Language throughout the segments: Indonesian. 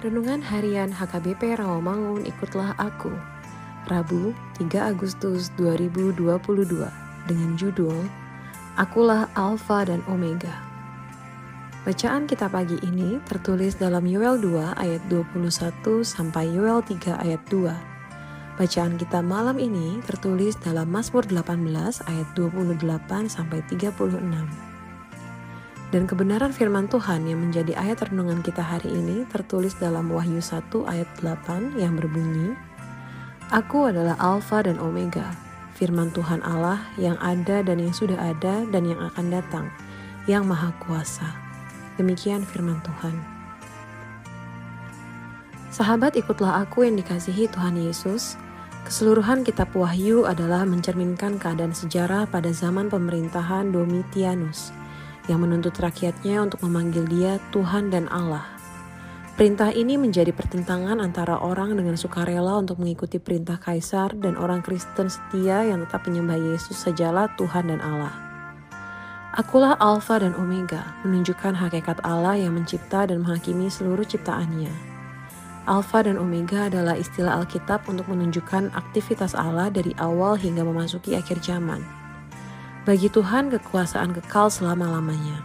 Renungan Harian HKBP Rawamangun Ikutlah Aku. Rabu 3 Agustus 2022 dengan judul Akulah Alfa dan Omega. Bacaan kita pagi ini tertulis dalam Yoel 2 ayat 21 sampai Yoel 3 ayat 2 Bacaan kita malam ini tertulis dalam Mazmur 18 ayat 28 sampai 36 dan kebenaran firman Tuhan yang menjadi ayat renungan kita hari ini tertulis dalam Wahyu 1 ayat 8 yang berbunyi, Aku adalah Alfa dan Omega, firman Tuhan Allah yang ada dan yang sudah ada dan yang akan datang, yang maha kuasa. Demikian firman Tuhan. Sahabat ikutlah aku yang dikasihi Tuhan Yesus. Keseluruhan kitab Wahyu adalah mencerminkan keadaan sejarah pada zaman pemerintahan Domitianus yang menuntut rakyatnya untuk memanggil dia Tuhan dan Allah. Perintah ini menjadi pertentangan antara orang dengan sukarela untuk mengikuti perintah kaisar dan orang Kristen setia yang tetap menyembah Yesus sajalah Tuhan dan Allah. Akulah Alfa dan Omega, menunjukkan hakikat Allah yang mencipta dan menghakimi seluruh ciptaannya. Alfa dan Omega adalah istilah Alkitab untuk menunjukkan aktivitas Allah dari awal hingga memasuki akhir zaman. Bagi Tuhan kekuasaan kekal selama-lamanya.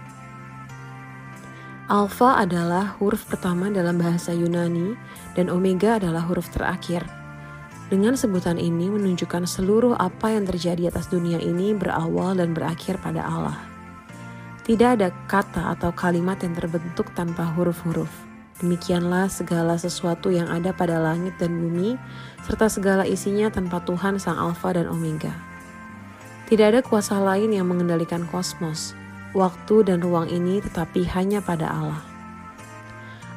Alfa adalah huruf pertama dalam bahasa Yunani dan Omega adalah huruf terakhir. Dengan sebutan ini menunjukkan seluruh apa yang terjadi atas dunia ini berawal dan berakhir pada Allah. Tidak ada kata atau kalimat yang terbentuk tanpa huruf-huruf. Demikianlah segala sesuatu yang ada pada langit dan bumi, serta segala isinya tanpa Tuhan Sang Alfa dan Omega. Tidak ada kuasa lain yang mengendalikan kosmos, waktu dan ruang ini tetapi hanya pada Allah.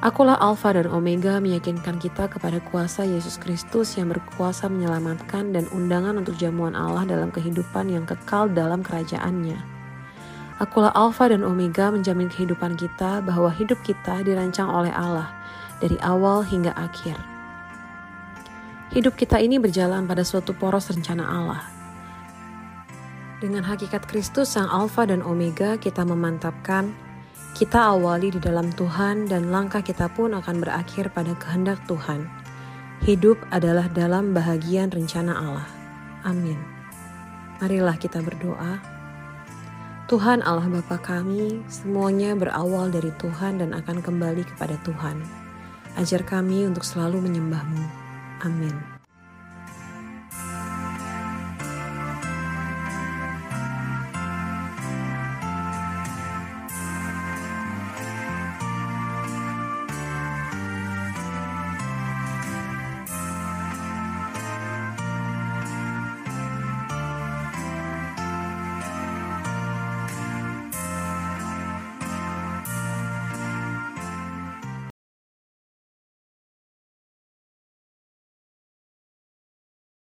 Akulah Alfa dan Omega meyakinkan kita kepada kuasa Yesus Kristus yang berkuasa menyelamatkan dan undangan untuk jamuan Allah dalam kehidupan yang kekal dalam kerajaannya. Akulah Alfa dan Omega menjamin kehidupan kita bahwa hidup kita dirancang oleh Allah dari awal hingga akhir. Hidup kita ini berjalan pada suatu poros rencana Allah, dengan hakikat Kristus Sang Alfa dan Omega, kita memantapkan kita awali di dalam Tuhan dan langkah kita pun akan berakhir pada kehendak Tuhan. Hidup adalah dalam bahagian rencana Allah. Amin. Marilah kita berdoa. Tuhan Allah Bapa kami, semuanya berawal dari Tuhan dan akan kembali kepada Tuhan. Ajar kami untuk selalu menyembahmu. Amin.